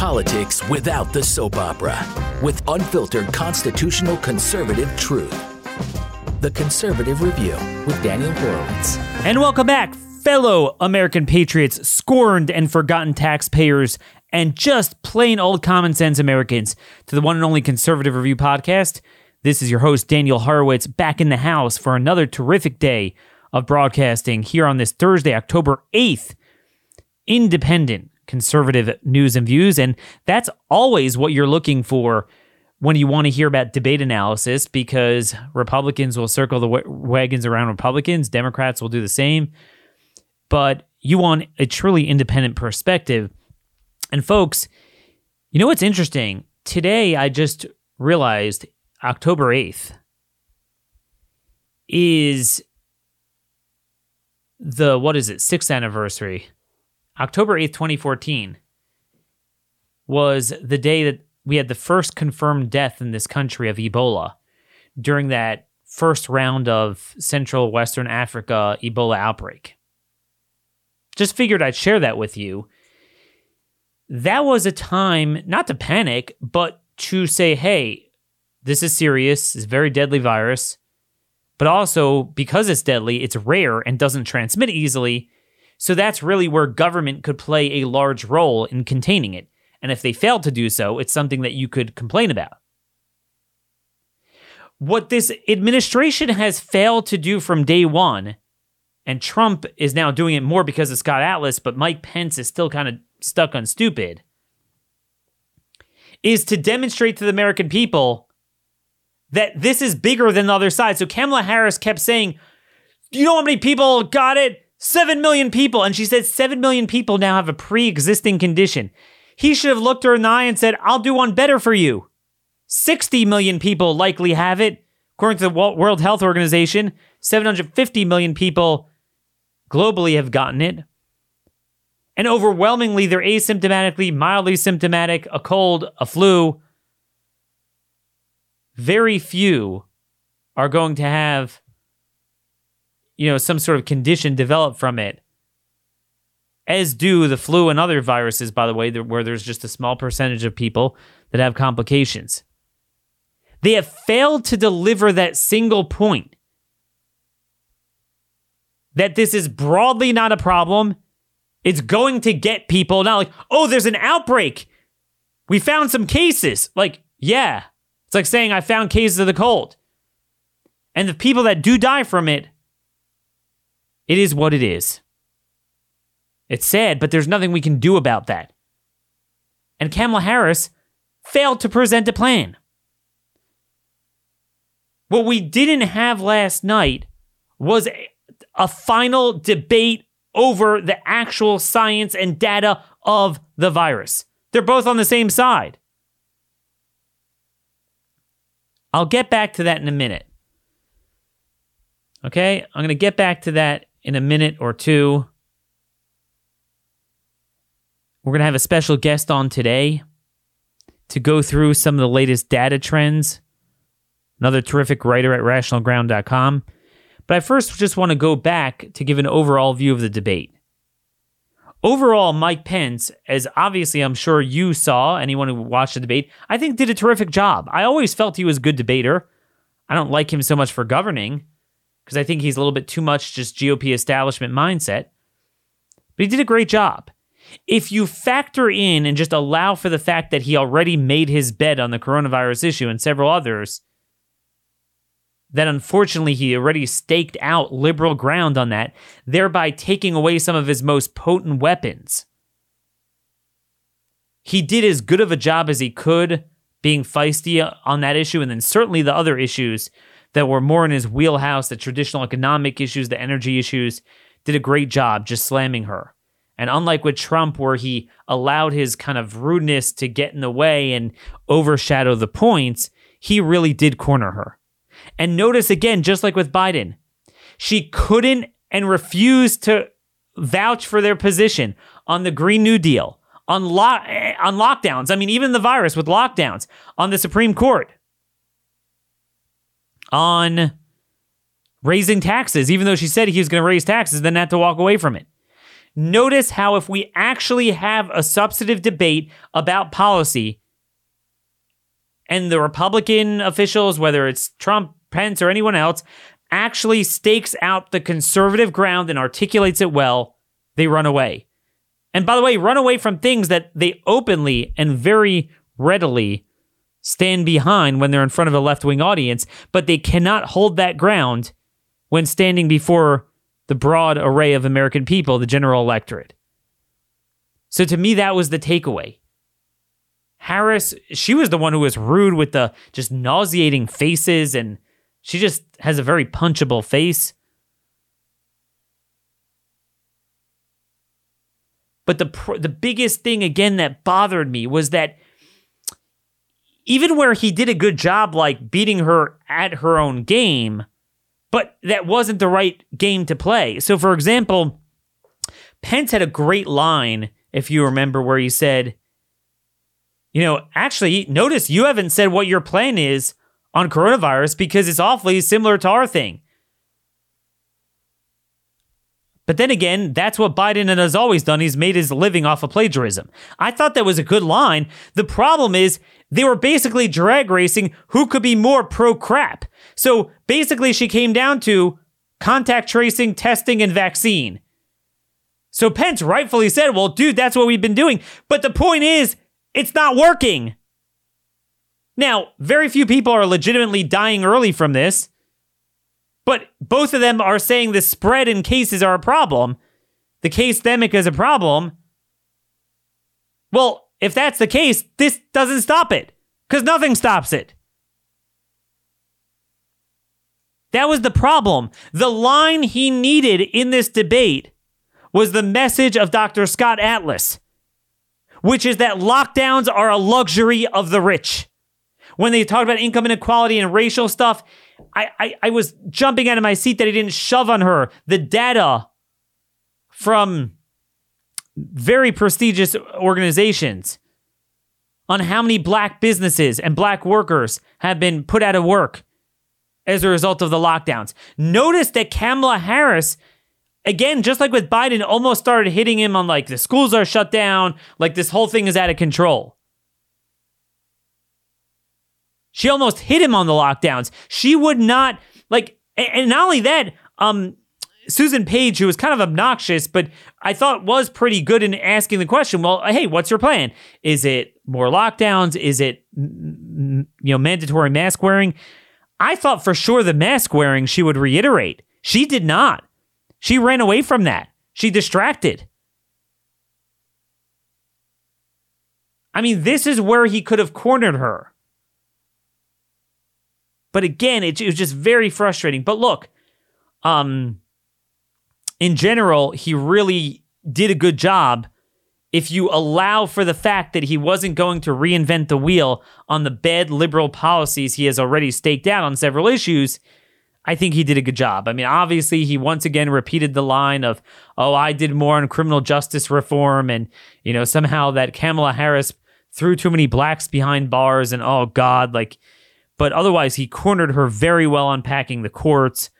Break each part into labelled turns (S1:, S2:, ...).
S1: politics without the soap opera with unfiltered constitutional conservative truth. The Conservative Review with Daniel Horowitz.
S2: And welcome back, fellow American patriots, scorned and forgotten taxpayers, and just plain old common sense Americans, to the one and only Conservative Review podcast. This is your host, Daniel Horowitz, back in the house for another terrific day of broadcasting here on this Thursday, October 8th. Independent conservative news and views. And that's always what you're looking for when you want to hear about debate analysis because Republicans will circle the wagons around Republicans, Democrats will do the same. But you want a truly independent perspective. And folks, you know what's interesting? Today, I just realized October 8th is the, what is it, sixth anniversary October 8th, 2014 was the day that we had the first confirmed death in this country of Ebola during that first round of Central Western Africa Ebola outbreak. Just figured I'd share that with you. That was a time not to panic, but to say, hey, this is serious, it's a very deadly virus. But also, because it's deadly, it's rare and doesn't transmit easily. So that's really where government could play a large role in containing it. And if they fail to do so, it's something that you could complain about. What this administration has failed to do from day one, and Trump is now doing it more because of Scott Atlas, but Mike Pence is still kind of stuck on stupid, is to demonstrate to the American people that this is bigger than the other side. So Kamala Harris kept saying, You know how many people got it? 7 million people. And she said 7 million people now have a pre existing condition. He should have looked her in the eye and said, I'll do one better for you. 60 million people likely have it. According to the World Health Organization, 750 million people globally have gotten it. And overwhelmingly, they're asymptomatically, mildly symptomatic, a cold, a flu. Very few are going to have you know, some sort of condition develop from it. As do the flu and other viruses, by the way, where there's just a small percentage of people that have complications. They have failed to deliver that single point that this is broadly not a problem. It's going to get people not like, oh, there's an outbreak. We found some cases. Like, yeah. It's like saying I found cases of the cold. And the people that do die from it it is what it is. It's sad, but there's nothing we can do about that. And Kamala Harris failed to present a plan. What we didn't have last night was a, a final debate over the actual science and data of the virus. They're both on the same side. I'll get back to that in a minute. Okay? I'm going to get back to that in a minute or two. We're going to have a special guest on today to go through some of the latest data trends. Another terrific writer at rationalground.com. But I first just want to go back to give an overall view of the debate. Overall, Mike Pence, as obviously I'm sure you saw, anyone who watched the debate, I think did a terrific job. I always felt he was a good debater. I don't like him so much for governing, because I think he's a little bit too much just GOP establishment mindset. But he did a great job. If you factor in and just allow for the fact that he already made his bed on the coronavirus issue and several others, that unfortunately he already staked out liberal ground on that, thereby taking away some of his most potent weapons. He did as good of a job as he could being feisty on that issue, and then certainly the other issues that were more in his wheelhouse, the traditional economic issues, the energy issues, did a great job just slamming her. And unlike with Trump, where he allowed his kind of rudeness to get in the way and overshadow the points, he really did corner her. And notice again, just like with Biden, she couldn't and refused to vouch for their position on the Green New Deal, on, lo- eh, on lockdowns. I mean, even the virus with lockdowns, on the Supreme Court on raising taxes, even though she said he was going to raise taxes, then had to walk away from it. notice how if we actually have a substantive debate about policy, and the Republican officials, whether it's Trump, Pence, or anyone else, actually stakes out the conservative ground and articulates it well, they run away. And by the way, run away from things that they openly and very readily stand behind when they're in front of a left wing audience, but they cannot hold that ground when standing before the broad array of American people, the general electorate. So to me, that was the takeaway. Harris, she was the one who was rude with the just nauseating faces, and she just has a very punchable face. But the the biggest thing again that bothered me was that even where he did a good job, like beating her at her own game, but that wasn't the right game to play. So, for example, Pence had a great line, if you remember, where he said, you know, actually, notice you haven't said what your plan is on coronavirus because it's awfully similar to our thing. But then again, that's what Biden has always done. He's made his living off of plagiarism. I thought that was a good line. The problem is they were basically drag racing who could be more pro crap. So basically, she came down to contact tracing, testing, and vaccine. So Pence rightfully said, well, dude, that's what we've been doing. But the point is, it's not working. Now, very few people are legitimately dying early from this, but both of them are saying the spread in cases are a problem. The case demic is a problem. Well, if that's the case, this doesn't stop it because nothing stops it. That was the problem. The line he needed in this debate was the message of Dr. Scott Atlas which is that lockdowns are a luxury of the rich. When they talked about income inequality and racial stuff, I, I, I was jumping out of my seat that he didn't shove on her the data from very prestigious organizations on how many black businesses and black workers have been put out of work as a result of the lockdowns. Notice that Kamala Harris again, just like with Biden, almost started hitting him on like the schools are shut down, like this whole thing is out of control. She almost hit him on the lockdowns. She would not like, and not only that, um, Susan Page, who was kind of obnoxious, but I thought was pretty good in asking the question. Well, hey, what's your plan? Is it more lockdowns? Is it you know mandatory mask wearing? I thought for sure the mask wearing she would reiterate. She did not. She ran away from that. She distracted. I mean, this is where he could have cornered her. But again, it, it was just very frustrating. But look, um, in general, he really did a good job if you allow for the fact that he wasn't going to reinvent the wheel on the bad liberal policies he has already staked out on several issues I think he did a good job. I mean, obviously, he once again repeated the line of, oh, I did more on criminal justice reform. And, you know, somehow that Kamala Harris threw too many blacks behind bars. And, oh, God, like, but otherwise, he cornered her very well unpacking the courts.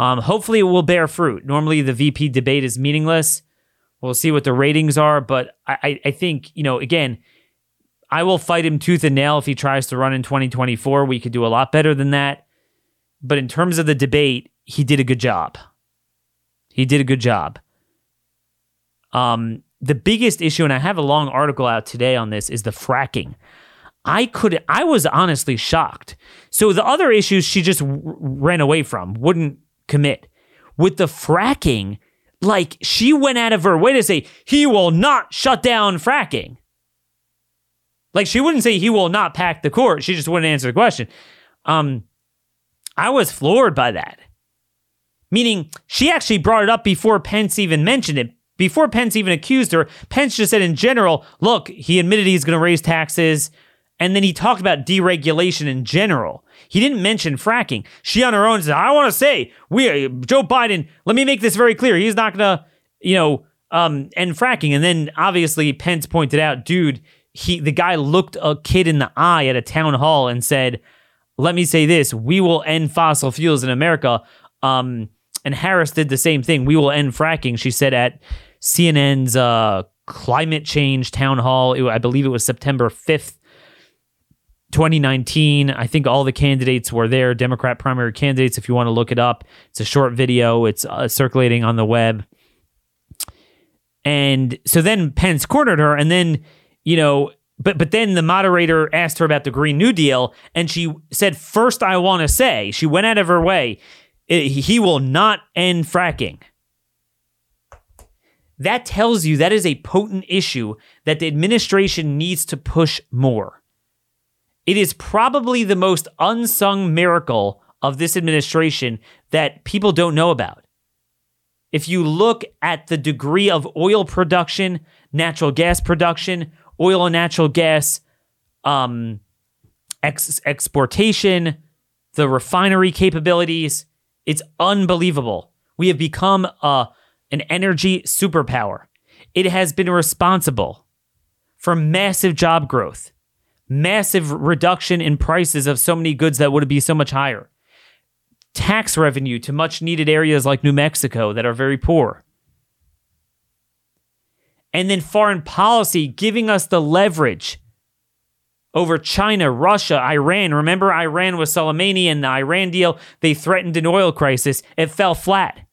S2: Um, hopefully, it will bear fruit. Normally, the VP debate is meaningless. We'll see what the ratings are. But I, I think, you know, again, I will fight him tooth and nail if he tries to run in 2024. We could do a lot better than that. But in terms of the debate, he did a good job. He did a good job. Um, the biggest issue, and I have a long article out today on this, is the fracking. I could, I was honestly shocked. So the other issues she just w- ran away from, wouldn't commit. With the fracking, like she went out of her way to say he will not shut down fracking. Like she wouldn't say he will not pack the court. She just wouldn't answer the question. Um, I was floored by that. Meaning, she actually brought it up before Pence even mentioned it. Before Pence even accused her, Pence just said in general, look, he admitted he's going to raise taxes. And then he talked about deregulation in general. He didn't mention fracking. She on her own said, I want to say, we, Joe Biden, let me make this very clear. He's not going to, you know, um, end fracking. And then obviously Pence pointed out, dude, he, the guy looked a kid in the eye at a town hall and said, let me say this we will end fossil fuels in America. Um, and Harris did the same thing. We will end fracking, she said at CNN's uh, climate change town hall. It- I believe it was September 5th, 2019. I think all the candidates were there, Democrat primary candidates, if you want to look it up. It's a short video, it's uh, circulating on the web. And so then Pence cornered her, and then, you know, but but then the moderator asked her about the Green New Deal, and she said, First, I want to say, she went out of her way, he will not end fracking. That tells you that is a potent issue that the administration needs to push more. It is probably the most unsung miracle of this administration that people don't know about. If you look at the degree of oil production, natural gas production, oil and natural gas um, ex- exportation, the refinery capabilities, it's unbelievable. We have become a, an energy superpower. It has been responsible for massive job growth, massive reduction in prices of so many goods that would be so much higher, tax revenue to much needed areas like New Mexico that are very poor. And then foreign policy giving us the leverage over China, Russia, Iran. Remember, Iran was Soleimani and the Iran deal. They threatened an oil crisis. It fell flat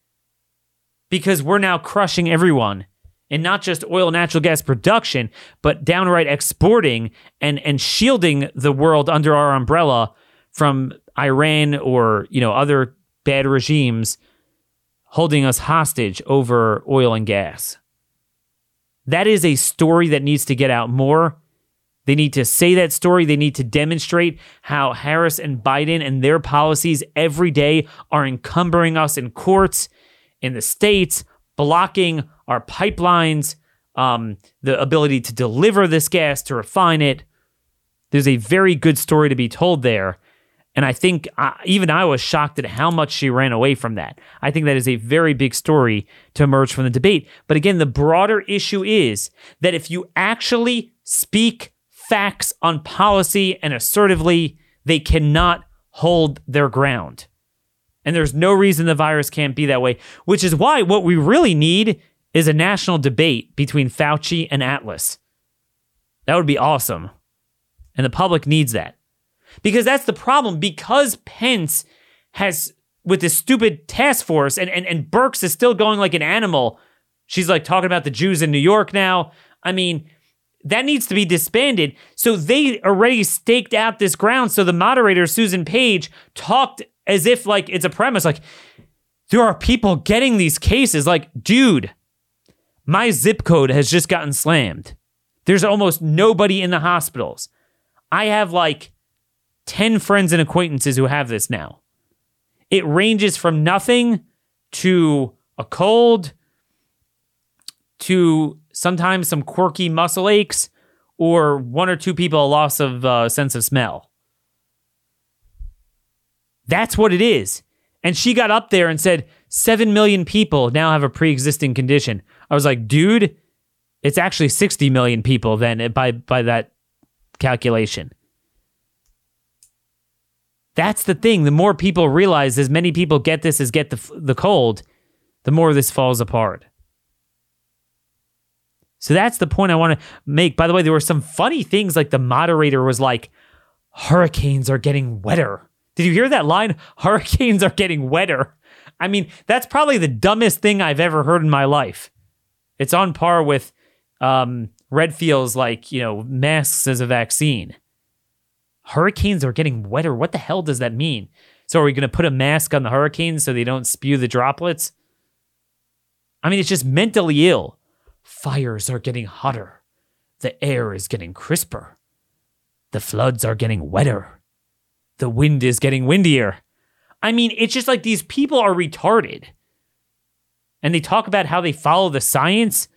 S2: because we're now crushing everyone. And not just oil and natural gas production, but downright exporting and, and shielding the world under our umbrella from Iran or you know other bad regimes holding us hostage over oil and gas. That is a story that needs to get out more. They need to say that story. They need to demonstrate how Harris and Biden and their policies every day are encumbering us in courts, in the states, blocking our pipelines, um, the ability to deliver this gas, to refine it. There's a very good story to be told there. And I think uh, even I was shocked at how much she ran away from that. I think that is a very big story to emerge from the debate. But again, the broader issue is that if you actually speak facts on policy and assertively, they cannot hold their ground. And there's no reason the virus can't be that way, which is why what we really need is a national debate between Fauci and Atlas. That would be awesome. And the public needs that. Because that's the problem. Because Pence has, with this stupid task force, and, and, and Birx is still going like an animal. She's like talking about the Jews in New York now. I mean, that needs to be disbanded. So they already staked out this ground. So the moderator, Susan Page, talked as if like it's a premise like, there are people getting these cases. Like, dude, my zip code has just gotten slammed. There's almost nobody in the hospitals. I have like 10 friends and acquaintances who have this now. It ranges from nothing to a cold to sometimes some quirky muscle aches or one or two people a loss of uh, sense of smell. That's what it is. And she got up there and said, 7 million people now have a pre existing condition. I was like, dude, it's actually 60 million people then eh, by, by that calculation. That's the thing. The more people realize, as many people get this as get the, the cold, the more this falls apart. So that's the point I want to make. By the way, there were some funny things like the moderator was like, hurricanes are getting wetter. Did you hear that line? Hurricanes are getting wetter. I mean, that's probably the dumbest thing I've ever heard in my life. It's on par with um, Redfield's, like, you know, masks as a vaccine. Hurricanes are getting wetter. What the hell does that mean? So, are we going to put a mask on the hurricanes so they don't spew the droplets? I mean, it's just mentally ill. Fires are getting hotter. The air is getting crisper. The floods are getting wetter. The wind is getting windier. I mean, it's just like these people are retarded. And they talk about how they follow the science.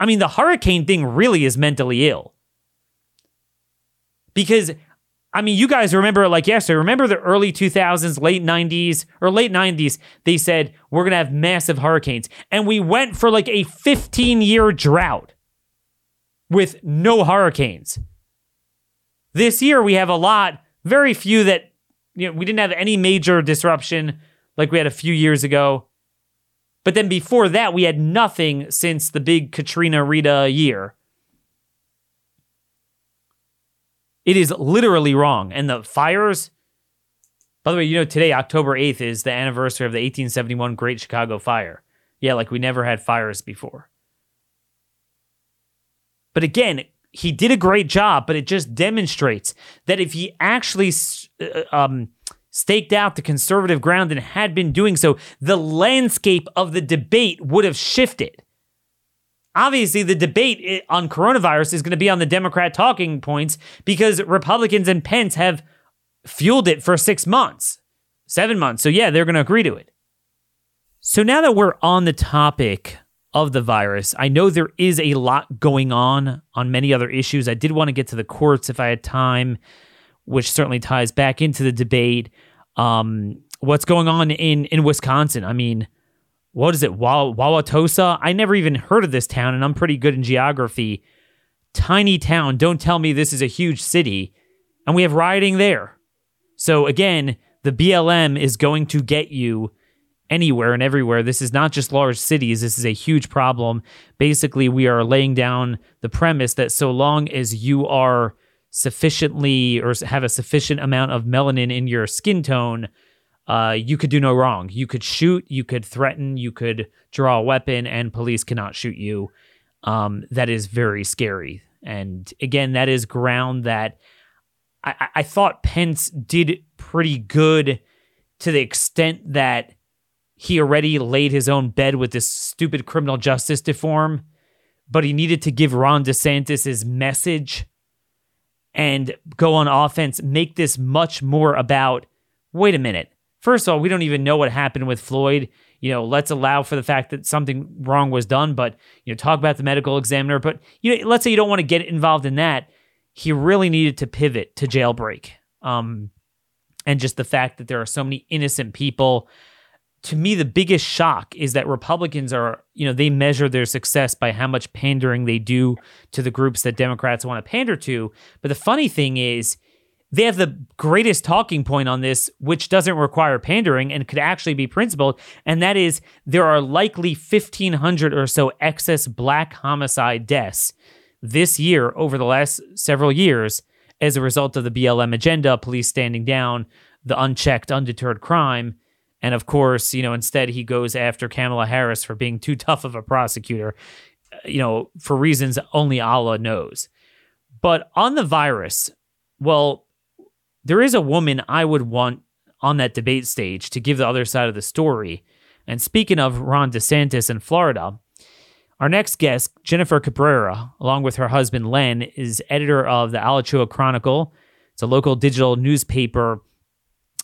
S2: I mean, the hurricane thing really is mentally ill. Because, I mean, you guys remember like yesterday, remember the early 2000s, late 90s, or late 90s, they said, we're going to have massive hurricanes. And we went for like a 15 year drought with no hurricanes. This year, we have a lot, very few that, you know, we didn't have any major disruption like we had a few years ago. But then before that, we had nothing since the big Katrina Rita year. It is literally wrong. And the fires, by the way, you know, today, October 8th, is the anniversary of the 1871 Great Chicago Fire. Yeah, like we never had fires before. But again, he did a great job, but it just demonstrates that if he actually uh, um, staked out the conservative ground and had been doing so, the landscape of the debate would have shifted. Obviously, the debate eh, on coronavirus is going to be on the Democrat talking points because Republicans and Pence have fueled it for six months, seven months. So, yeah, they're going to agree to it. So, now that we're on the topic of the virus, I know there is a lot going on on many other issues. I did want to get to the courts if I had time, which certainly ties back into the debate. Um, what's going on in, in Wisconsin? I mean, what is it, Wauwatosa? I never even heard of this town, and I'm pretty good in geography. Tiny town. Don't tell me this is a huge city. And we have rioting there. So again, the BLM is going to get you anywhere and everywhere. This is not just large cities. This is a huge problem. Basically, we are laying down the premise that so long as you are sufficiently or have a sufficient amount of melanin in your skin tone, uh, you could do no wrong. You could shoot, you could threaten, you could draw a weapon, and police cannot shoot you. Um, that is very scary. And again, that is ground that I, I thought Pence did pretty good to the extent that he already laid his own bed with this stupid criminal justice reform, but he needed to give Ron DeSantis his message and go on offense, make this much more about wait a minute, First of all, we don't even know what happened with Floyd. You know, let's allow for the fact that something wrong was done, but you know, talk about the medical examiner. But you know, let's say you don't want to get involved in that. He really needed to pivot to jailbreak. Um, and just the fact that there are so many innocent people. To me, the biggest shock is that Republicans are, you know, they measure their success by how much pandering they do to the groups that Democrats want to pander to. But the funny thing is, they have the greatest talking point on this, which doesn't require pandering and could actually be principled. And that is there are likely 1,500 or so excess black homicide deaths this year over the last several years as a result of the BLM agenda, police standing down, the unchecked, undeterred crime. And of course, you know, instead he goes after Kamala Harris for being too tough of a prosecutor, you know, for reasons only Allah knows. But on the virus, well, there is a woman I would want on that debate stage to give the other side of the story. And speaking of Ron DeSantis in Florida, our next guest, Jennifer Cabrera, along with her husband Len, is editor of the Alachua Chronicle. It's a local digital newspaper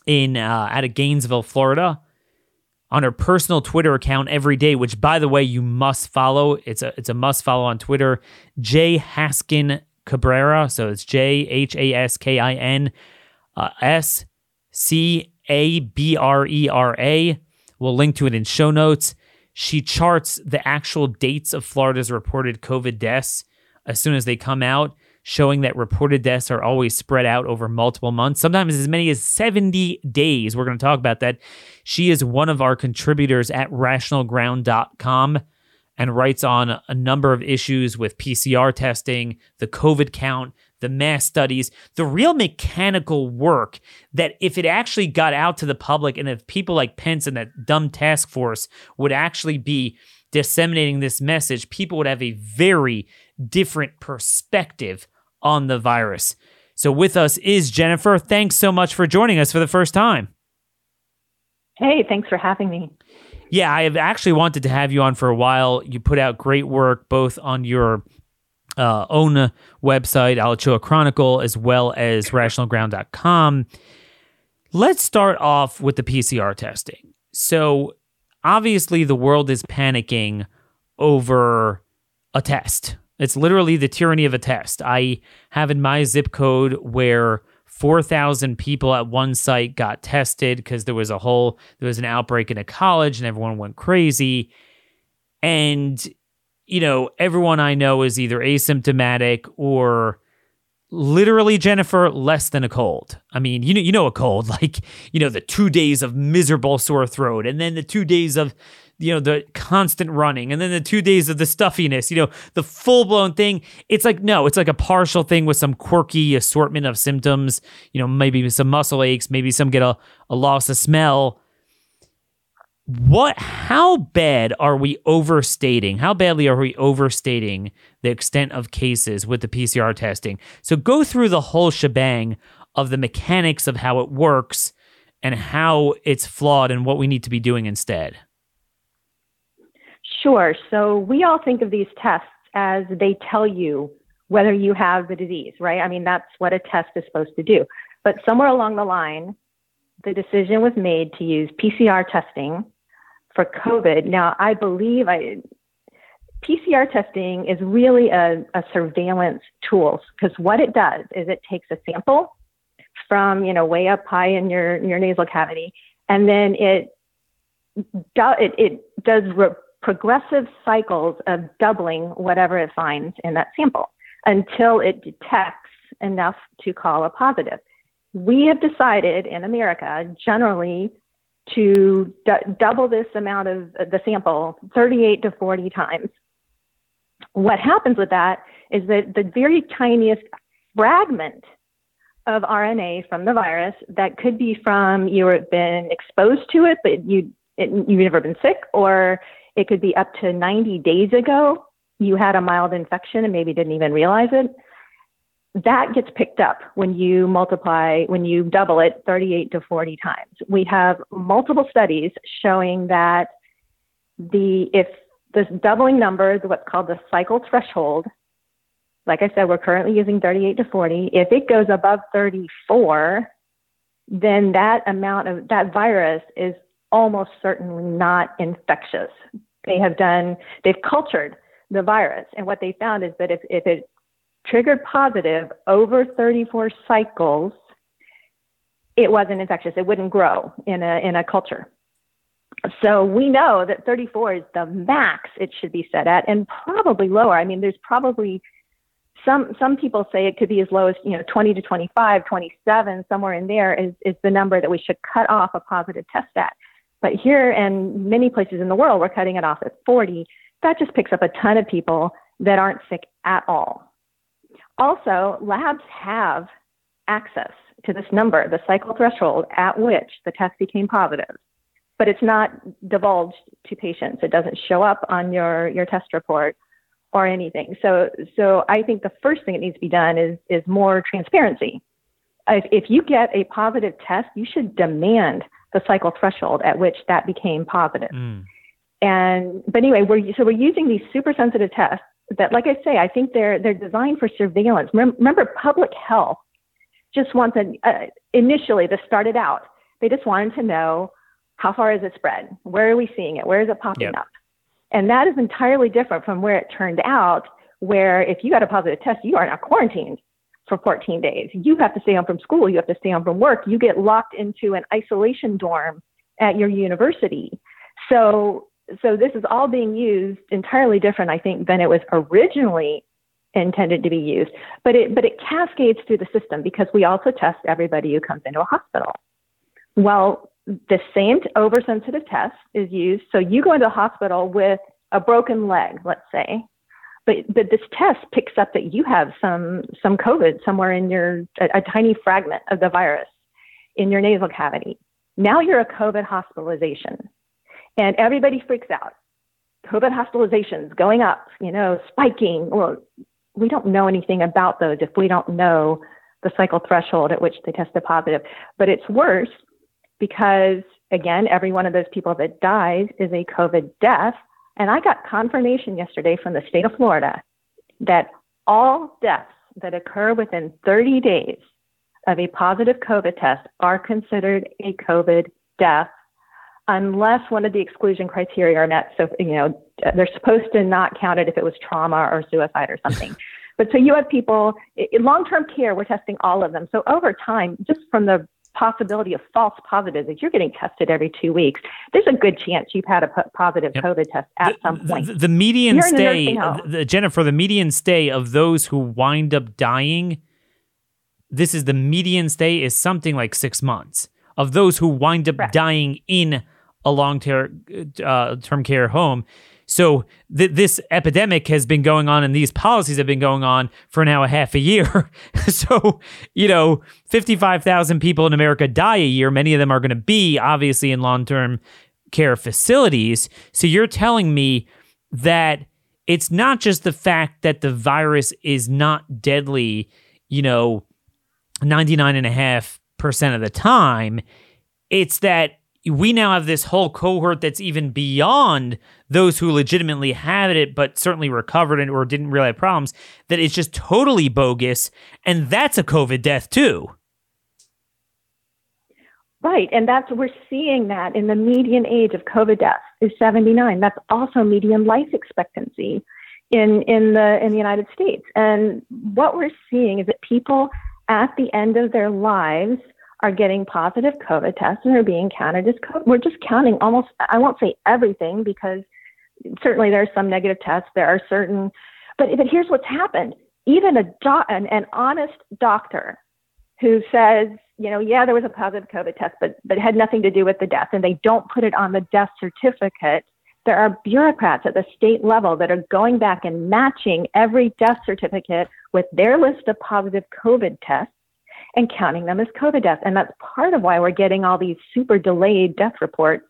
S2: in uh, out of Gainesville, Florida. On her personal Twitter account every day, which by the way you must follow. It's a it's a must follow on Twitter. J Haskin Cabrera. So it's J H A S K I N uh, S C A B R E R A. We'll link to it in show notes. She charts the actual dates of Florida's reported COVID deaths as soon as they come out, showing that reported deaths are always spread out over multiple months, sometimes as many as 70 days. We're going to talk about that. She is one of our contributors at rationalground.com and writes on a number of issues with PCR testing, the COVID count, the mass studies, the real mechanical work that if it actually got out to the public and if people like Pence and that dumb task force would actually be disseminating this message, people would have a very different perspective on the virus. So with us is Jennifer. Thanks so much for joining us for the first time.
S3: Hey, thanks for having me.
S2: Yeah, I have actually wanted to have you on for a while. You put out great work both on your uh, own website, Alachua Chronicle, as well as rationalground.com. Let's start off with the PCR testing. So, obviously, the world is panicking over a test. It's literally the tyranny of a test. I have in my zip code where 4,000 people at one site got tested because there was a whole, there was an outbreak in a college and everyone went crazy. And you know, everyone I know is either asymptomatic or literally Jennifer less than a cold. I mean, you know you know a cold like, you know, the 2 days of miserable sore throat and then the 2 days of you know, the constant running and then the two days of the stuffiness, you know, the full blown thing. It's like, no, it's like a partial thing with some quirky assortment of symptoms, you know, maybe some muscle aches, maybe some get a, a loss of smell. What, how bad are we overstating? How badly are we overstating the extent of cases with the PCR testing? So go through the whole shebang of the mechanics of how it works and how it's flawed and what we need to be doing instead.
S3: Sure. So we all think of these tests as they tell you whether you have the disease, right? I mean, that's what a test is supposed to do. But somewhere along the line, the decision was made to use PCR testing for COVID. Now, I believe I, PCR testing is really a, a surveillance tool because what it does is it takes a sample from you know way up high in your your nasal cavity, and then it do, it, it does re- progressive cycles of doubling whatever it finds in that sample until it detects enough to call a positive. We have decided in America generally to d- double this amount of the sample 38 to 40 times. What happens with that is that the very tiniest fragment of RNA from the virus that could be from you have been exposed to it, but you it, you've never been sick, or it could be up to 90 days ago you had a mild infection and maybe didn't even realize it. That gets picked up when you multiply, when you double it 38 to 40 times. We have multiple studies showing that the if this doubling number, is what's called the cycle threshold, like I said, we're currently using 38 to 40. If it goes above 34, then that amount of that virus is almost certainly not infectious. They have done, they've cultured the virus. And what they found is that if, if it triggered positive over 34 cycles, it wasn't infectious. It wouldn't grow in a, in a culture. So we know that 34 is the max it should be set at and probably lower. I mean, there's probably some some people say it could be as low as you know 20 to 25 27 somewhere in there is, is the number that we should cut off a positive test at but here and many places in the world we're cutting it off at 40 that just picks up a ton of people that aren't sick at all also labs have access to this number the cycle threshold at which the test became positive but it's not divulged to patients it doesn't show up on your your test report or anything. So, so I think the first thing that needs to be done is is more transparency. If, if you get a positive test, you should demand the cycle threshold at which that became positive. Mm. And but anyway, we're so we're using these super sensitive tests that, like I say, I think they're they're designed for surveillance. Remember, public health just wanted uh, initially this started out. They just wanted to know how far is it spread, where are we seeing it, where is it popping yep. up. And that is entirely different from where it turned out, where if you got a positive test, you are not quarantined for 14 days. You have to stay home from school. You have to stay home from work. You get locked into an isolation dorm at your university. So, so this is all being used entirely different, I think, than it was originally intended to be used. But it, but it cascades through the system because we also test everybody who comes into a hospital. Well, the same oversensitive test is used. So you go into a hospital with a broken leg, let's say, but, but this test picks up that you have some, some COVID somewhere in your, a, a tiny fragment of the virus in your nasal cavity. Now you're a COVID hospitalization and everybody freaks out. COVID hospitalizations going up, you know, spiking. Well, we don't know anything about those if we don't know the cycle threshold at which they tested positive. But it's worse because again, every one of those people that dies is a COVID death. And I got confirmation yesterday from the state of Florida that all deaths that occur within 30 days of a positive COVID test are considered a COVID death unless one of the exclusion criteria are met. So, you know, they're supposed to not count it if it was trauma or suicide or something. but so you have people in long term care, we're testing all of them. So over time, just from the possibility of false positives, if you're getting tested every two weeks, there's a good chance you've had a p- positive yep. COVID test at the, some point.
S2: The, the median you're stay, the, Jennifer, the median stay of those who wind up dying, this is the median stay is something like six months of those who wind up Correct. dying in a long term uh, term care home. So th- this epidemic has been going on, and these policies have been going on for now a half a year. so you know, fifty five thousand people in America die a year. Many of them are going to be obviously in long term care facilities. So you're telling me that it's not just the fact that the virus is not deadly, you know, 99.5% of the time. It's that we now have this whole cohort that's even beyond those who legitimately had it, but certainly recovered and or didn't really have problems, that it's just totally bogus. And that's a COVID death too.
S3: Right. And that's, we're seeing that in the median age of COVID deaths is 79. That's also median life expectancy in, in the, in the United States. And what we're seeing is that people at the end of their lives are getting positive COVID tests and are being counted as COVID. We're just counting almost, I won't say everything because certainly there are some negative tests. There are certain, but, but here's what's happened. Even a do, an, an honest doctor who says, you know, yeah, there was a positive COVID test, but, but had nothing to do with the death, and they don't put it on the death certificate. There are bureaucrats at the state level that are going back and matching every death certificate with their list of positive COVID tests and counting them as COVID deaths. And that's part of why we're getting all these super delayed death reports,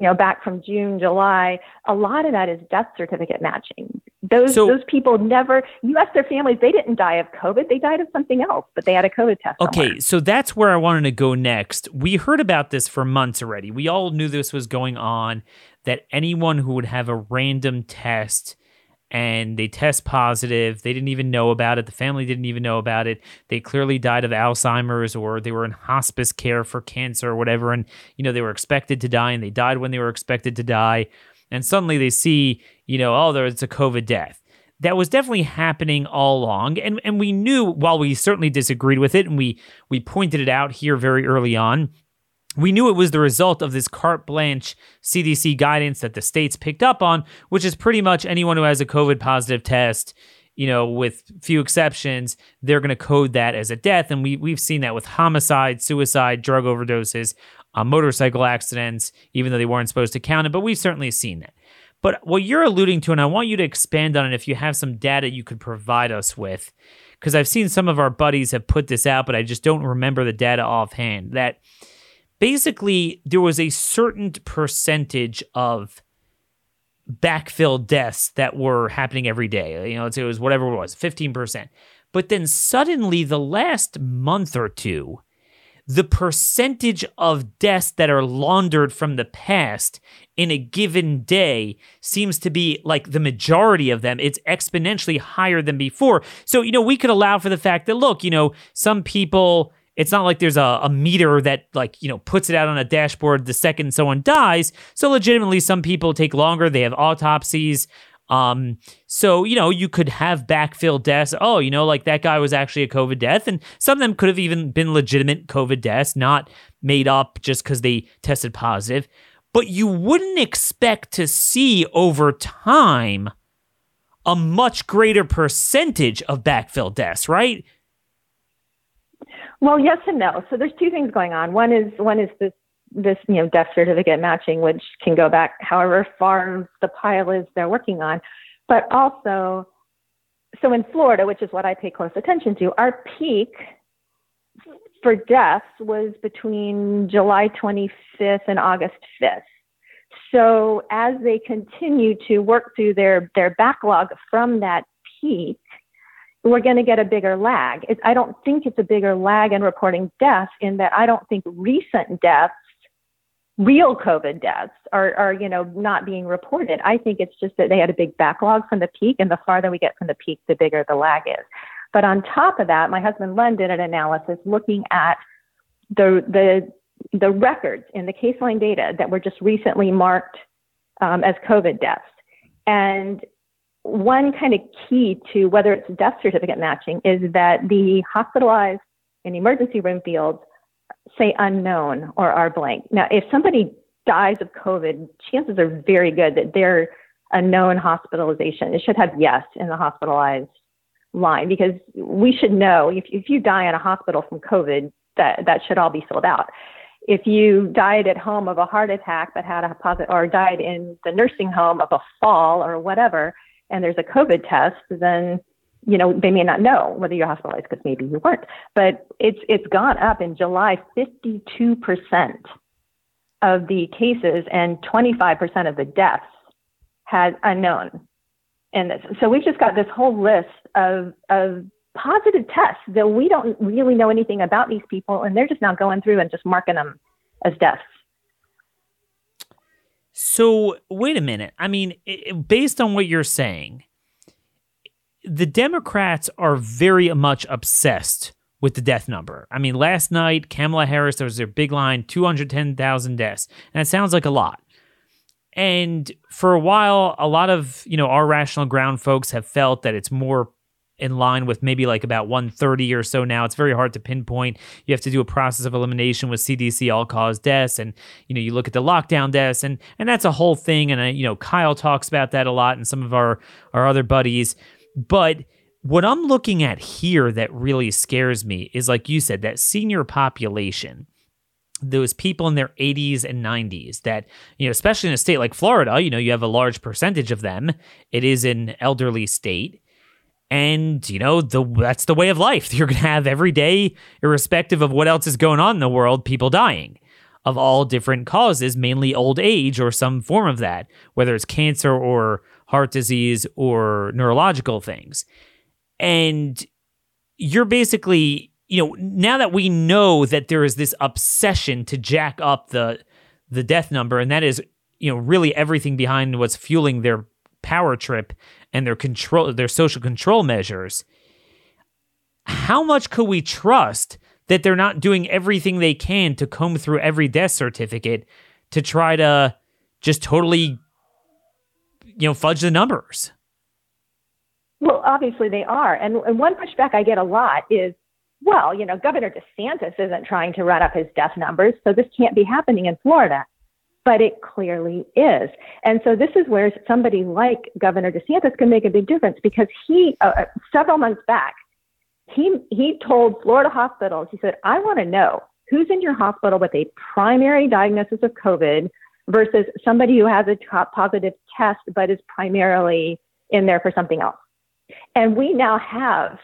S3: you know, back from June, July. A lot of that is death certificate matching. Those so, those people never you ask their families, they didn't die of COVID, they died of something else, but they had a COVID test.
S2: Okay,
S3: somewhere.
S2: so that's where I wanted to go next. We heard about this for months already. We all knew this was going on, that anyone who would have a random test and they test positive. They didn't even know about it. The family didn't even know about it. They clearly died of Alzheimer's or they were in hospice care for cancer or whatever. And, you know, they were expected to die and they died when they were expected to die. And suddenly they see, you know, oh, there's a COVID death. That was definitely happening all along. And, and we knew while we certainly disagreed with it and we, we pointed it out here very early on, we knew it was the result of this carte blanche CDC guidance that the states picked up on, which is pretty much anyone who has a COVID positive test, you know, with few exceptions, they're going to code that as a death. And we, we've seen that with homicide, suicide, drug overdoses, uh, motorcycle accidents, even though they weren't supposed to count it, but we've certainly seen that. But what you're alluding to, and I want you to expand on it if you have some data you could provide us with, because I've seen some of our buddies have put this out, but I just don't remember the data offhand. That basically there was a certain percentage of backfill deaths that were happening every day. You know, it was whatever it was, 15%. But then suddenly, the last month or two, the percentage of deaths that are laundered from the past in a given day seems to be like the majority of them. It's exponentially higher than before. So, you know, we could allow for the fact that, look, you know, some people it's not like there's a, a meter that like you know puts it out on a dashboard the second someone dies so legitimately some people take longer they have autopsies um, so you know, you could have backfill deaths. Oh, you know, like that guy was actually a COVID death, and some of them could have even been legitimate COVID deaths, not made up just because they tested positive. But you wouldn't expect to see over time a much greater percentage of backfill deaths, right?
S3: Well, yes and no. So there's two things going on. One is one is this this you know death certificate matching, which can go back however far the pile is they're working on, but also so in Florida, which is what I pay close attention to, our peak for deaths was between July 25th and August 5th. So as they continue to work through their their backlog from that peak, we're going to get a bigger lag. It, I don't think it's a bigger lag in reporting deaths in that I don't think recent deaths, real COVID deaths, are, are you know not being reported. I think it's just that they had a big backlog from the peak, and the farther we get from the peak, the bigger the lag is. But on top of that, my husband Len did an analysis looking at the the the records in the case line data that were just recently marked um, as COVID deaths. And one kind of key to whether it's death certificate matching is that the hospitalized and emergency room fields say unknown or are blank. Now, if somebody dies of COVID, chances are very good that they're a known hospitalization. It should have yes in the hospitalized line because we should know if, if you die in a hospital from COVID, that, that should all be filled out. if you died at home of a heart attack but had a positive, or died in the nursing home of a fall or whatever, and there's a COVID test, then you know they may not know whether you're hospitalized because maybe you weren't. But it's it's gone up in July, 52 percent of the cases and 25 percent of the deaths had unknown. And so we've just got this whole list of of positive tests that we don't really know anything about these people, and they're just now going through and just marking them as deaths.
S2: So, wait a minute. I mean, based on what you're saying, the Democrats are very much obsessed with the death number. I mean, last night, Kamala Harris, there was their big line 210,000 deaths. And it sounds like a lot. And for a while, a lot of, you know, our rational ground folks have felt that it's more in line with maybe like about 130 or so now. It's very hard to pinpoint. You have to do a process of elimination with CDC all cause deaths and you know you look at the lockdown deaths and and that's a whole thing and uh, you know Kyle talks about that a lot and some of our our other buddies. But what I'm looking at here that really scares me is like you said that senior population those people in their 80s and 90s that you know especially in a state like Florida you know you have a large percentage of them it is an elderly state and, you know, the that's the way of life. You're going to have every day, irrespective of what else is going on in the world, people dying of all different causes, mainly old age or some form of that, whether it's cancer or heart disease or neurological things. And you're basically, you know, now that we know that there is this obsession to jack up the the death number and that is, you know, really everything behind what's fueling their power trip and their control their social control measures how much could we trust that they're not doing everything they can to comb through every death certificate to try to just totally you know fudge the numbers?
S3: Well obviously they are. And, and one pushback i get a lot is well you know governor desantis isn't trying to run up his death numbers so this can't be happening in florida but it clearly is. And so this is where somebody like Governor DeSantis can make a big difference because he, uh, uh, several months back, he, he told Florida hospitals, he said, I want to know who's in your hospital with a primary diagnosis of COVID versus somebody who has a positive test but is primarily in there for something else. And we now have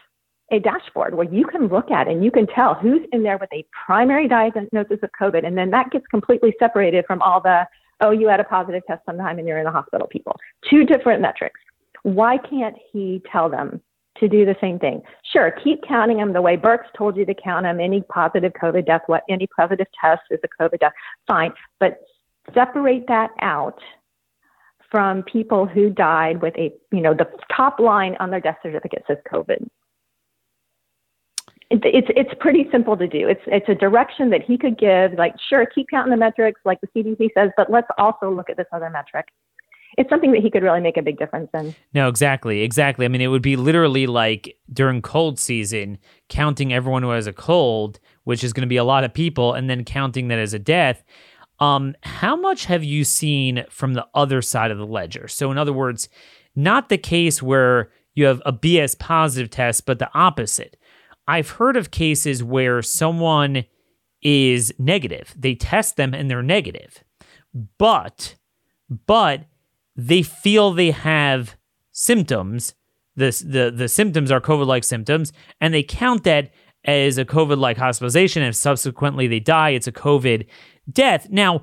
S3: a dashboard where you can look at and you can tell who's in there with a primary diagnosis of COVID. And then that gets completely separated from all the, oh, you had a positive test sometime and you're in the hospital people. Two different metrics. Why can't he tell them to do the same thing? Sure, keep counting them the way Birx told you to count them. Any positive COVID death, what any positive test is a COVID death. Fine. But separate that out from people who died with a, you know, the top line on their death certificate says COVID it's it's pretty simple to do. It's it's a direction that he could give. Like, sure, keep counting the metrics, like the CDC says, but let's also look at this other metric. It's something that he could really make a big difference in.
S2: No, exactly, exactly. I mean, it would be literally like during cold season, counting everyone who has a cold, which is going to be a lot of people, and then counting that as a death. Um, how much have you seen from the other side of the ledger? So, in other words, not the case where you have a BS positive test, but the opposite I've heard of cases where someone is negative. They test them and they're negative. But but they feel they have symptoms. The the the symptoms are COVID-like symptoms and they count that as a COVID-like hospitalization and subsequently they die, it's a COVID death. Now,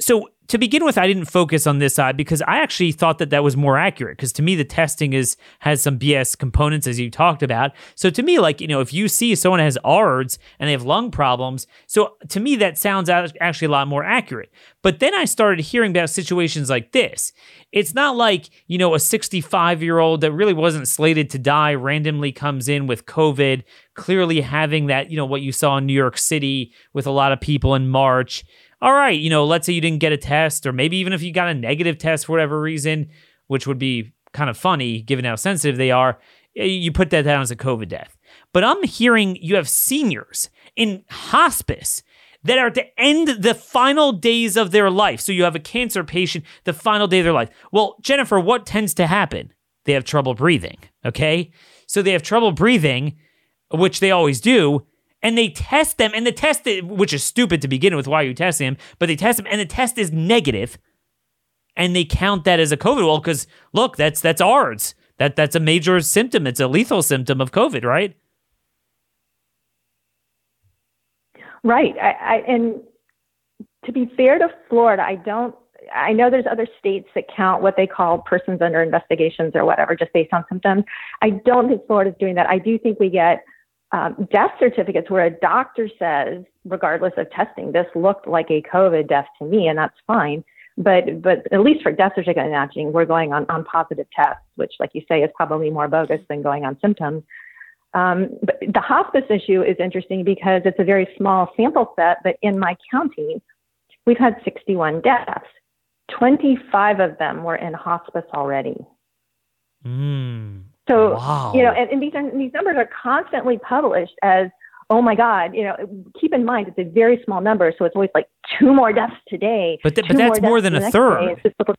S2: so to begin with, I didn't focus on this side because I actually thought that that was more accurate. Because to me, the testing is has some BS components as you talked about. So to me, like you know, if you see someone has ARDS and they have lung problems, so to me that sounds actually a lot more accurate. But then I started hearing about situations like this. It's not like you know a 65 year old that really wasn't slated to die randomly comes in with COVID, clearly having that you know what you saw in New York City with a lot of people in March all right, you know, let's say you didn't get a test, or maybe even if you got a negative test for whatever reason, which would be kind of funny given how sensitive they are, eh, you put that down as a COVID death. But I'm hearing you have seniors in hospice that are to end the final days of their life. So you have a cancer patient, the final day of their life. Well, Jennifer, what tends to happen? They have trouble breathing, okay? So they have trouble breathing, which they always do and they test them, and the test, which is stupid to begin with, why are you testing them? But they test them, and the test is negative, and they count that as a COVID. Well, because look, that's that's ARDS. That that's a major symptom. It's a lethal symptom of COVID, right?
S3: Right. I, I, and to be fair to Florida, I don't. I know there's other states that count what they call persons under investigations or whatever, just based on symptoms. I don't think Florida's doing that. I do think we get um, death certificates where a doctor says, regardless of testing, this looked like a COVID death to me, and that's fine. But but at least for death certificate matching, we're going on, on positive tests, which, like you say, is probably more bogus than going on symptoms. Um, but the hospice issue is interesting because it's a very small sample set, but in my county, we've had 61 deaths. 25 of them were in hospice already.
S2: Mm,
S3: so,
S2: wow.
S3: you know, and, and these, are, these numbers are constantly published as, oh my God, you know, keep in mind it's a very small number. So it's always like two more deaths today.
S2: But, th- but that's more, more than a third.
S3: It's, it's,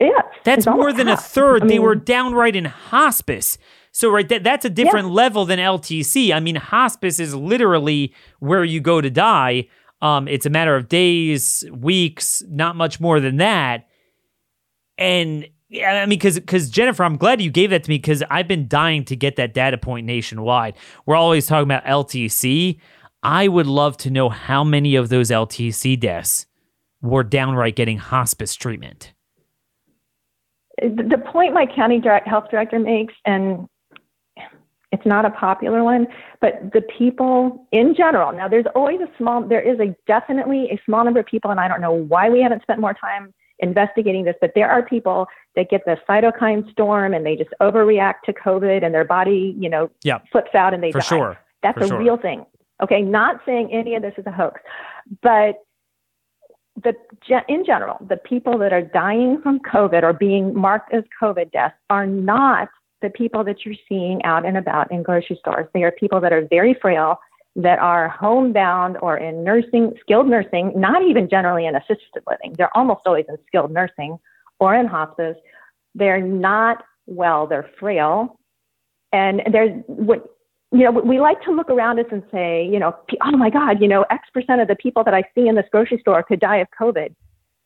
S3: yeah,
S2: that's
S3: it's
S2: more than
S3: half.
S2: a third.
S3: I
S2: they were downright in hospice. So right, that, that's a different
S3: Yeah.
S2: level than LTC. I mean, hospice is literally where you go to die. Um, it's a matter of days, weeks, not much more than that. And yeah, I mean, because because Jennifer, I'm glad you gave that to me because I've been dying to get that data point nationwide. We're always talking about LTC. I would love to know how many of those LTC deaths were downright getting hospice treatment.
S3: the point my county direct health director makes, and it's not a popular one, but the people in general. Now, there's always a small, there is a definitely a small number of people, and I don't know why we haven't spent more time investigating this, but there are people that get the cytokine storm and they just overreact to COVID, and their body, you know,
S2: Yeah,
S3: flips out and they
S2: for
S3: die.
S2: sure.
S3: That's
S2: for
S3: a
S2: sure.
S3: real thing. Okay, not saying any of this is a hoax, but the in general, the people that are dying from COVID or being marked as COVID deaths are not the people that you're seeing out and about in grocery stores. They are people that are very frail, that are homebound or in nursing, skilled nursing, not even generally in assisted living. They're almost always in skilled nursing or in hospice. They're not well. They're frail, and there's what you know, we like to look around us and say, you know, oh my God, you know, X percent of the people that I see in this grocery store could die of COVID.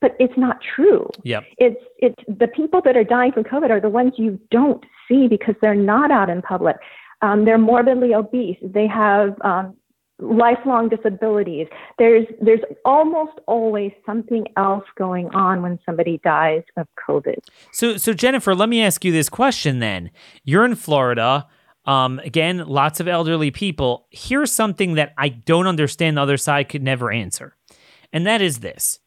S3: But it's not true.
S2: Yep.
S3: It's it's the people that are dying from COVID are the ones you don't see because they're not out in public. Um, they're morbidly obese. They have um, lifelong disabilities. There's there's almost always something else going on when somebody dies of COVID.
S2: So, so Jennifer, let me ask you this question then. You're in Florida. Um, again, lots of elderly people. Here's something that I don't understand the other side could never answer. And that is this.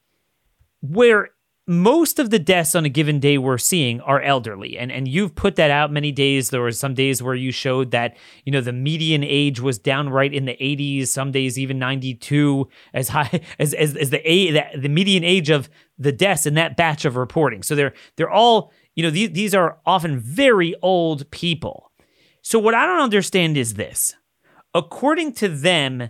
S2: Where most of the deaths on a given day we're seeing are elderly. And and you've put that out many days. There were some days where you showed that, you know, the median age was downright in the 80s, some days even 92, as high as as, as the, the the median age of the deaths in that batch of reporting. So they're they're all, you know, these these are often very old people. So what I don't understand is this. According to them,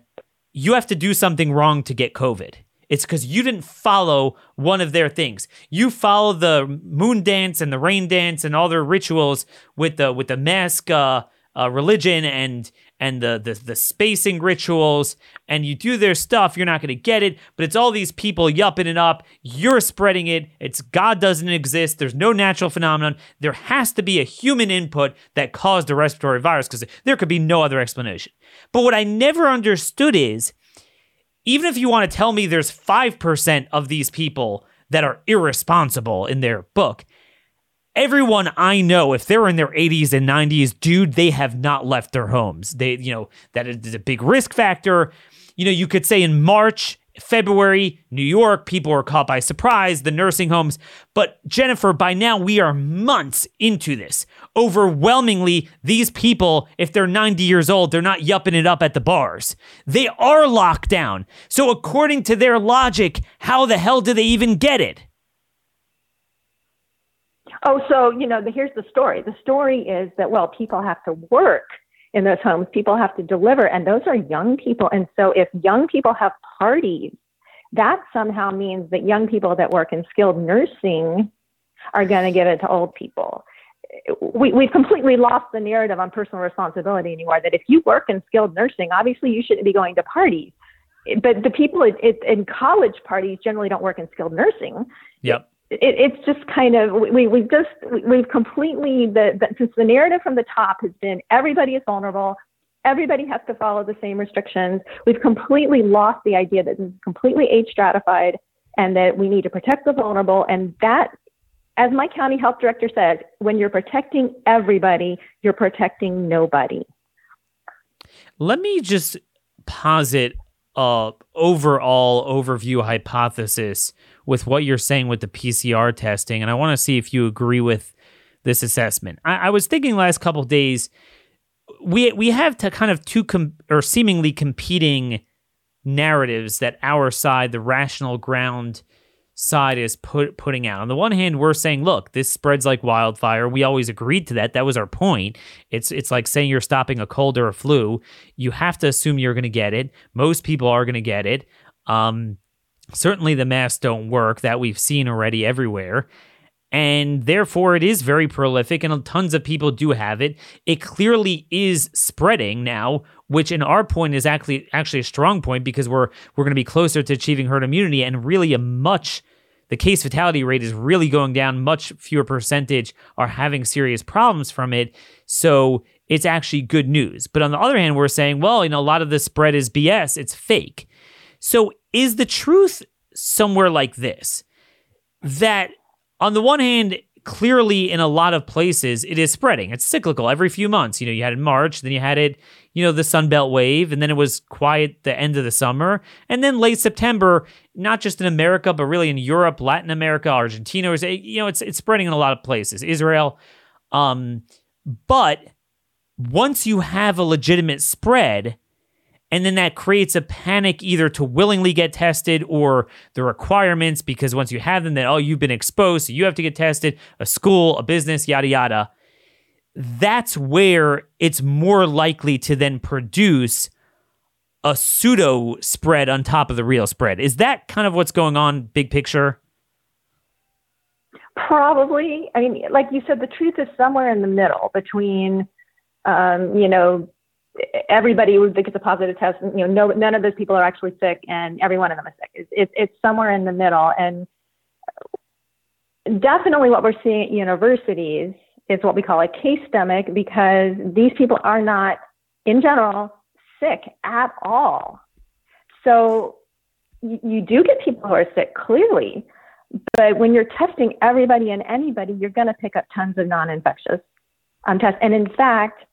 S2: you have to do something wrong to get COVID. It's because you didn't follow one of their things. You follow the moon dance and the rain dance and all their rituals with the with the mask uh, uh, religion and and the, the the spacing rituals, and you do their stuff. You're not going to get it, but it's all these people yupping it up. You're spreading it. It's God doesn't exist. There's no natural phenomenon. There has to be a human input that caused a respiratory virus because there could be no other explanation. But what I never understood is even if you want to tell me there's 5% of these people that are irresponsible in their book, everyone I know, if they're in their 80s and 90s, dude, they have not left their homes. They, you know, that is a big risk factor. You know, you could say in March, February, New York, people were caught by surprise, the nursing homes. But Jennifer, by now we are months into this. Overwhelmingly, these people, if they're 90 years old, they're not yupping it up at the bars. They are locked down. So, according to their logic, how the hell do they even get it?
S3: Oh, so you know, the, here's the story. The story is that well, people have to work in those homes. People have to deliver, and those are young people. And so, if young people have parties, that somehow means that young people that work in skilled nursing are going to give it to old people. we, we've completely lost the narrative on personal responsibility anymore. That if you work in skilled nursing, obviously you shouldn't be going to parties. But the people in college parties generally don't work in skilled nursing.
S2: Yep.
S3: It, it's just kind of we we've just we've completely the, the since the narrative from the top has been everybody is vulnerable, everybody has to follow the same restrictions. We've completely lost the idea that this is completely age stratified and that we need to protect the vulnerable. And that as my county health director says, when you're protecting everybody, you're protecting nobody.
S2: Let me just posit a overall overview hypothesis with what you're saying with the PCR testing, and I want to see if you agree with this assessment. I, I was thinking last couple days we we have to kind of two com- or seemingly competing narratives that our side, the rational ground side is put putting out. On the one hand, we're saying, look, this spreads like wildfire. We always agreed to that. That was our point. It's it's like saying you're stopping a cold or a flu. You have to assume you're going to get it. Most people are going to get it. Um, certainly the masks don't work. That we've seen already everywhere. And therefore, it is very prolific, and tons of people do have it. It clearly is spreading now, which in our point is actually actually a strong point because we're we're going to be closer to achieving herd immunity, and really a much the case fatality rate is really going down. Much fewer percentage are having serious problems from it. So it's actually good news. But on the other hand, we're saying, well, you know, a lot of the spread is BS. It's fake. So is the truth somewhere like this? That on the one hand, clearly in a lot of places it is spreading. It's cyclical every few months. You know, you had it in March, then you had it, you know, the Sunbelt wave, and then it was quiet the end of the summer. And then late September, not just in America, but really in Europe, Latin America, Argentina, you know, it's it's spreading in a lot of places. Israel. Um, but once you have a legitimate spread, and then that creates a panic either to willingly get tested or the requirements because once you have them, then oh, you've been exposed, so you have to get tested, a school, a business, yada, yada. That's where it's more likely to then produce a pseudo spread on top of the real spread. Is that kind of what's going on, big picture?
S3: Probably. I mean, like you said, the truth is somewhere in the middle between, um, you know, everybody would think it's a positive test. You know, no, none of those people are actually sick, and every one of them is sick. It's, it's, it's somewhere in the middle, and definitely what we're seeing at universities is what we call a casedemic because these people are not, in general, sick at all. So you, you do get people who are sick clearly, but when you're testing everybody and anybody, you're going to pick up tons of non-infectious um, tests. And in fact,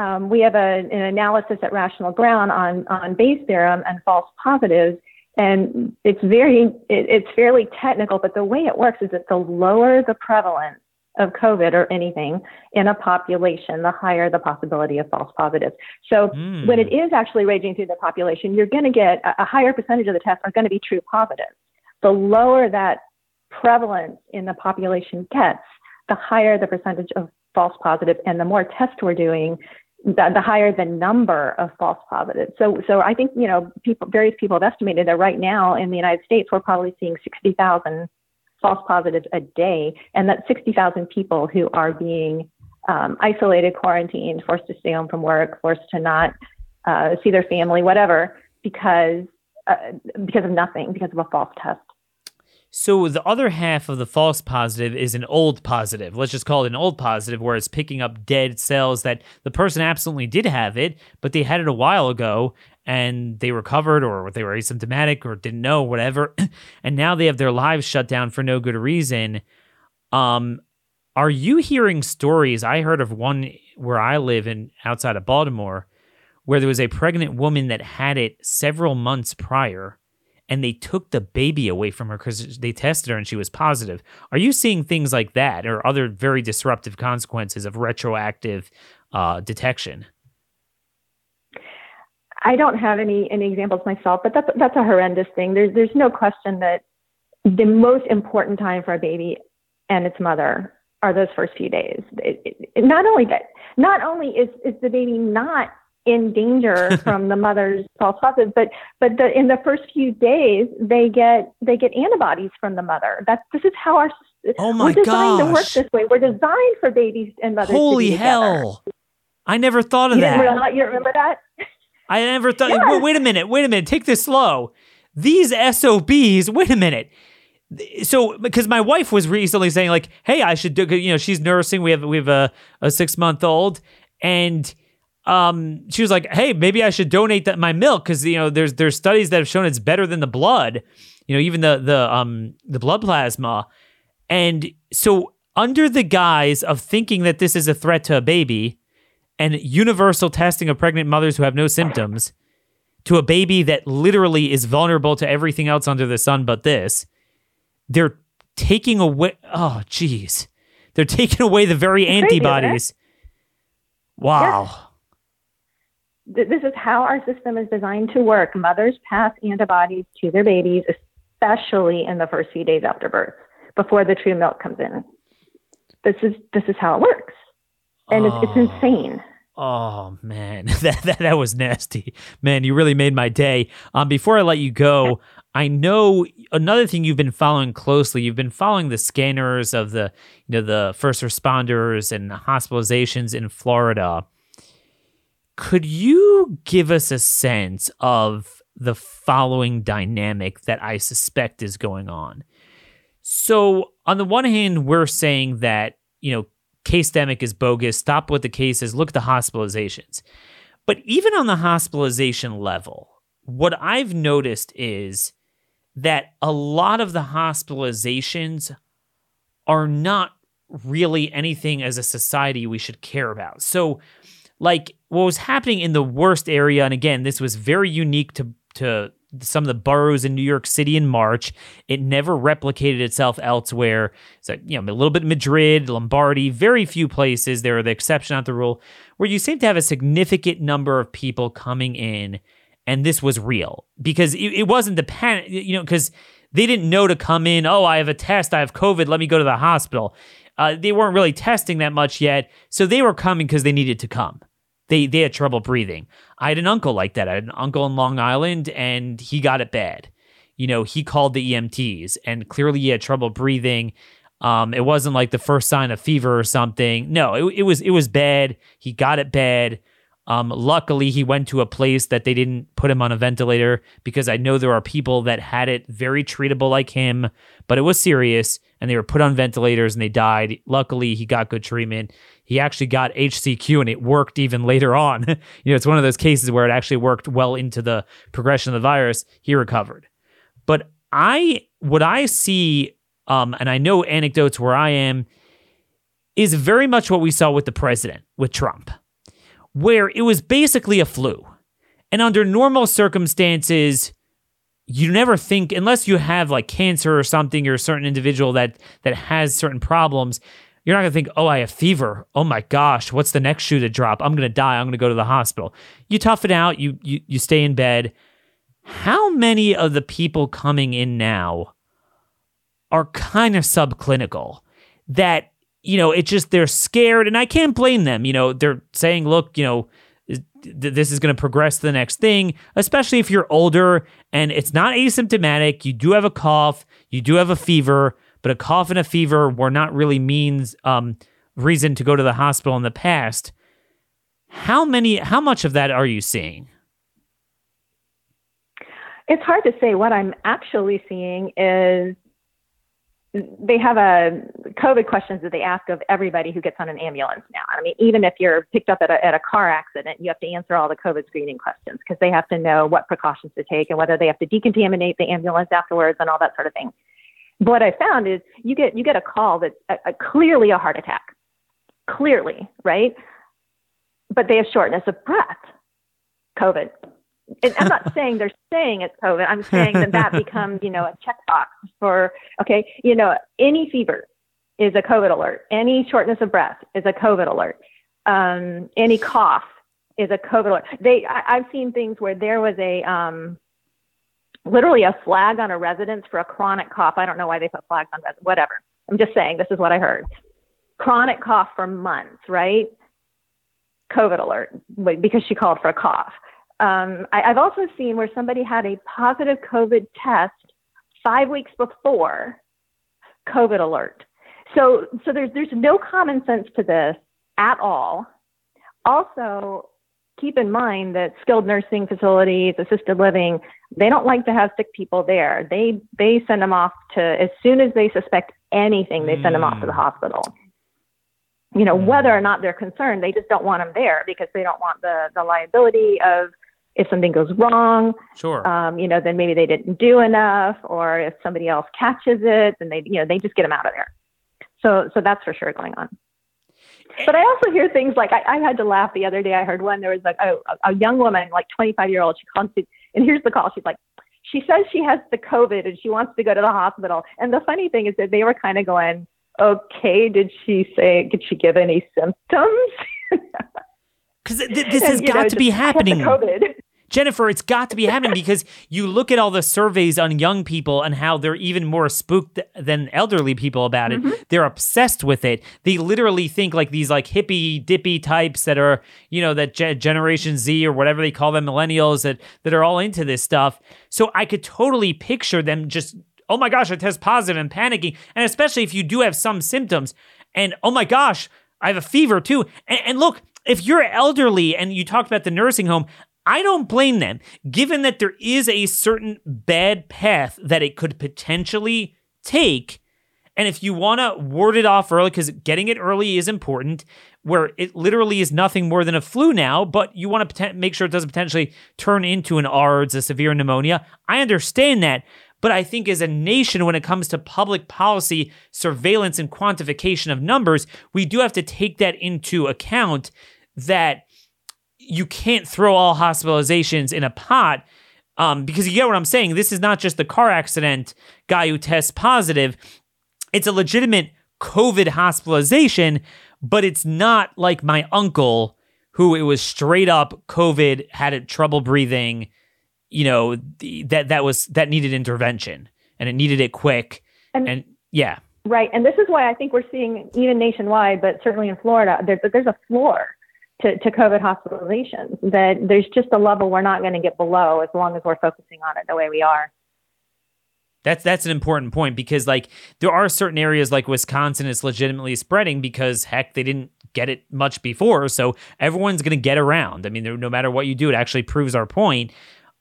S3: um, we have a, an analysis at Rational Ground on, on Bayes theorem and false positives. And it's very, it, it's fairly technical, but the way it works is that the lower the prevalence of COVID or anything in a population, the higher the possibility of false positives. So mm. when it is actually raging through the population, you're going to get a, a higher percentage of the tests are going to be true positives. The lower that prevalence in the population gets, the higher the percentage of false positives and the more tests we're doing, the, the, higher the number of false positives. So, so I think you know, people, various people have estimated that right now in the United States we're probably seeing 60,000 false positives a day, and that 60,000 people who are being um, isolated, quarantined, forced to stay home from work, forced to not uh, see their family, whatever, because uh, because of nothing, because of a false test.
S2: So the other half of the false positive is an old positive. Let's just call it an old positive, where it's picking up dead cells that the person absolutely did have it, but they had it a while ago and they recovered or they were asymptomatic or didn't know, whatever. and now they have their lives shut down for no good reason. Um, are you hearing stories? I heard of one where I live in outside of Baltimore, where there was a pregnant woman that had it several months prior and they took the baby away from her because they tested her and she was positive. Are you seeing things like that or other very disruptive consequences of retroactive uh, detection?
S3: I don't have any any examples myself, but that's that's a horrendous thing. There's there's no question that the most important time for a baby and its mother are those first few days. It, it, not only that, not only is is the baby not in danger from the mother's false positives, but but the, in the first few days they get they get antibodies from the mother. That's this is how our
S2: Oh my
S3: We're designed to work this way. We're designed for babies and mothers. to
S2: Holy
S3: together.
S2: hell! I never thought of
S3: You
S2: that.
S3: realize, you remember that?
S2: I never thought.
S3: Yes.
S2: Wait, wait a minute. Wait a minute. Take this slow. These SOBs. Wait a minute. So, because my wife was recently saying, like, "Hey, I should do." You know, she's nursing. We have we have a a six month old, and um, she was like, "Hey, maybe I should donate that my milk because you know there's there's studies that have shown it's better than the blood. You know, even the the um the blood plasma." And so, under the guise of thinking that this is a threat to a baby, and universal testing of pregnant mothers who have no symptoms to a baby that literally is vulnerable to everything else under the sun but this, they're taking away. Oh, geez. They're taking away the very
S3: It's crazy, isn't it? Th- This is how our system is designed to work. Mothers pass antibodies to their babies, especially in the first few days after birth, before the true milk comes in. This is this is how it works, and it's, it's
S2: Oh.
S3: insane.
S2: Oh man, that, that that was nasty. Man, you really made my day. Um, before I let you go, I know another thing you've been following closely. You've been following the scanners of the you know the first responders and hospitalizations in Florida. Could you give us a sense of the following dynamic that I suspect is going on? So, on the one hand, we're saying that, you know, case demic is bogus, stop with the cases, look at the hospitalizations. But even on the hospitalization level, what I've noticed is that a lot of the hospitalizations are not really anything as a society we should care about. So, like what was happening in the worst area, and again, this was very unique to to some of the boroughs in New York City in March. It never replicated itself elsewhere. So, you know, a little bit Madrid, Lombardy, very few places. There are the exception, not the rule, where you seem to have a significant number of people coming in, and this was real because it, it wasn't the panic, you know, because they didn't know to come in. Oh, I have a test. I have COVID. Let me go to the hospital. Uh, they weren't really testing that much yet, so they were coming because they needed to come. They they had trouble breathing. I had an uncle like that. I had an uncle in Long Island, and he got it bad. You know, he called the EMTs, and clearly he had trouble breathing. Um, it wasn't like the first sign of fever or something. No, it, it was it was bad. He got it bad. Um, luckily, he went to a place that they didn't put him on a ventilator because I know there are people that had it very treatable like him, but it was serious and they were put on ventilators and they died. Luckily, he got good treatment. He actually got HCQ and it worked even later on. you know, it's one of those cases where it actually worked well into the progression of the virus. He recovered. But I, what I see, um, and I know anecdotes where I am, is very much what we saw with the president, with Trump, where it was basically a flu. And under normal circumstances, you never think unless you have like cancer or something you're a certain individual that that has certain problems you're not to think oh i have fever. Oh my gosh what's the next shoe to drop? I'm to die. I'm to go to the hospital. You tough it out. You you you stay in bed. How many of the people coming in now are kind of subclinical that you know it's just they're scared and i can't blame them you know they're saying look you know th- this is going to progress to the next thing, especially if you're older and it's not asymptomatic. You do have a cough, you do have a fever, but a cough and a fever were not really means um, reason to go to the hospital in the past. How many? How much of that are you seeing?
S3: It's hard to say. What I'm actually seeing is they have a COVID questions that they ask of everybody who gets on an ambulance now. I mean, even if you're picked up at a, at a car accident, you have to answer all the COVID screening questions because they have to know what precautions to take and whether they have to decontaminate the ambulance afterwards and all that sort of thing. But what I found is you get you get a call that's a, a clearly a heart attack, clearly, right? But they have shortness of breath, COVID. And I'm not saying they're saying it's COVID. I'm saying that that becomes, you know, a checkbox for, okay, you know, any fever is a COVID alert. Any shortness of breath is a COVID alert. Um, any cough is a COVID alert. They, I, I've seen things where there was a, um, literally a flag on a residence for a chronic cough. I don't know why they put flags on residents, whatever. I'm just saying, this is what I heard. Chronic cough for months, right? COVID alert because she called for a cough. Um, I, I've also seen where somebody had a positive COVID test five weeks before COVID alert. So, so there's there's no common sense to this at all. Also, keep in mind that skilled nursing facilities, assisted living, they don't like to have sick people there. They they send them off to as soon as they suspect anything, they send them off to the
S2: Mm.
S3: hospital. You know, whether or not they're concerned, they just don't want them there because they don't want the the liability of if something goes wrong,
S2: Sure.
S3: um, you know, then maybe they didn't do enough, or if somebody else catches it, then they, you know, they just get them out of there. So, so that's for sure going on. But I also hear things like I, I had to laugh the other day. I heard one there was like a, a young woman, like 25 year old. She called, to, and here's the call. She's like, she says she has the COVID and she wants to go to the hospital. And the funny thing is that they were kind of going, okay, did she say, did she give any symptoms?
S2: Because th- this has
S3: you
S2: got
S3: know,
S2: to be
S3: just, "I
S2: happening.
S3: COVID.
S2: Jennifer, it's got to be happening because you look at all the surveys on young people and how they're even more spooked than elderly people about it. Mm-hmm. They're obsessed with it. They literally think like these like hippie dippy types that are, you know, that ge- Generation Z or whatever they call them, millennials that that are all into this stuff. So I could totally picture them just, oh my gosh, I test positive and panicking, and especially if you do have some symptoms, and oh my gosh, I have a fever too. And, and look, if you're elderly and you talked about the nursing home, I don't blame them, given that there is a certain bad path that it could potentially take. And if you want to ward it off early, because getting it early is important, where it literally is nothing more than a flu now, but you want to make sure it doesn't potentially turn into an ARDS, a severe pneumonia. I understand that. But I think as a nation, when it comes to public policy, surveillance, and quantification of numbers, we do have to take that into account that you can't throw all hospitalizations in a pot um, because you get what I'm saying. This is not just the car accident guy who tests positive, it's a legitimate COVID hospitalization, but it's not like my uncle who it was straight up COVID, had trouble breathing, you know, the, that that was that needed intervention and it needed it quick.
S3: And-
S2: and yeah.
S3: Right, and this is why I think we're seeing even nationwide, but certainly in Florida, there, there's a floor to, to COVID hospitalizations. That there's just a level we're not going to get below as long as we're focusing on it the way we are.
S2: That's that's an important point because like there are certain areas like Wisconsin is legitimately spreading because heck they didn't get it much before, so everyone's gonna get around. I mean, no matter what you do, it actually proves our point.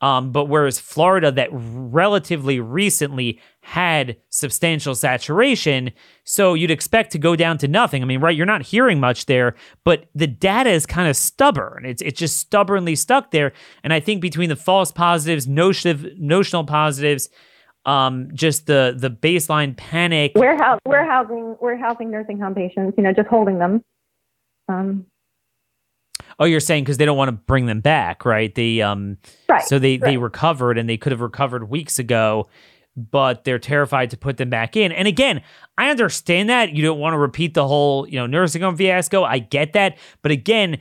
S2: Um, but whereas Florida, that relatively recently had substantial saturation, so you'd expect to go down to nothing. I mean, right? You're not hearing much there, but the data is kind of stubborn. It's it's just stubbornly stuck there. And I think between the false positives, notional notional positives, um, just the the baseline panic.
S3: Warehouse, warehousing, warehousing nursing home patients, you know, just holding them. Um,
S2: Oh, you're saying because they don't want to bring them back, right? They um,
S3: right.
S2: so they they recovered and they could have recovered weeks ago, but they're terrified to put them back in. And again, I understand that you don't want to repeat the whole you know nursing home fiasco. I get that, but again,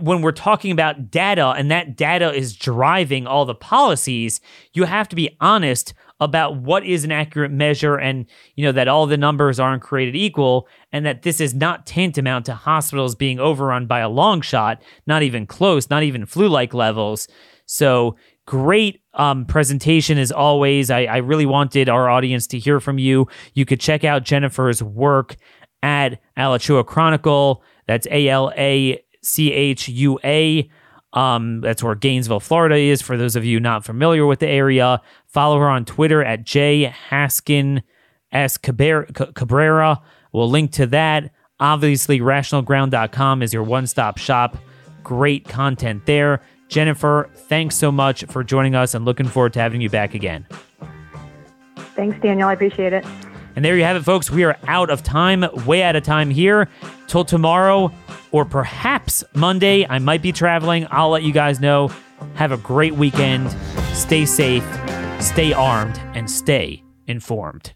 S2: when we're talking about data and that data is driving all the policies, you have to be honest about what is an accurate measure and you know that all the numbers aren't created equal and that this is not tantamount to hospitals being overrun by a long shot, not even close, not even flu-like levels. So great um, presentation as always. I, I really wanted our audience to hear from you. You could check out Jennifer's work at Alachua Chronicle. That's A L A C H U A. Um, that's where Gainesville, Florida is. For those of you not familiar with the area, follow her on Twitter at J Haskin S Cabrera. Cabrera. We'll link to that. Obviously, rationalground.com is your one stop shop. Great content there. Jennifer, thanks so much for joining us and looking forward to having you back again.
S3: Thanks, Daniel. I appreciate it.
S2: And there you have it, folks. We are out of time, way out of time here. Till tomorrow, or perhaps Monday. I might be traveling. I'll let you guys know. Have a great weekend. Stay safe, stay armed, and stay informed.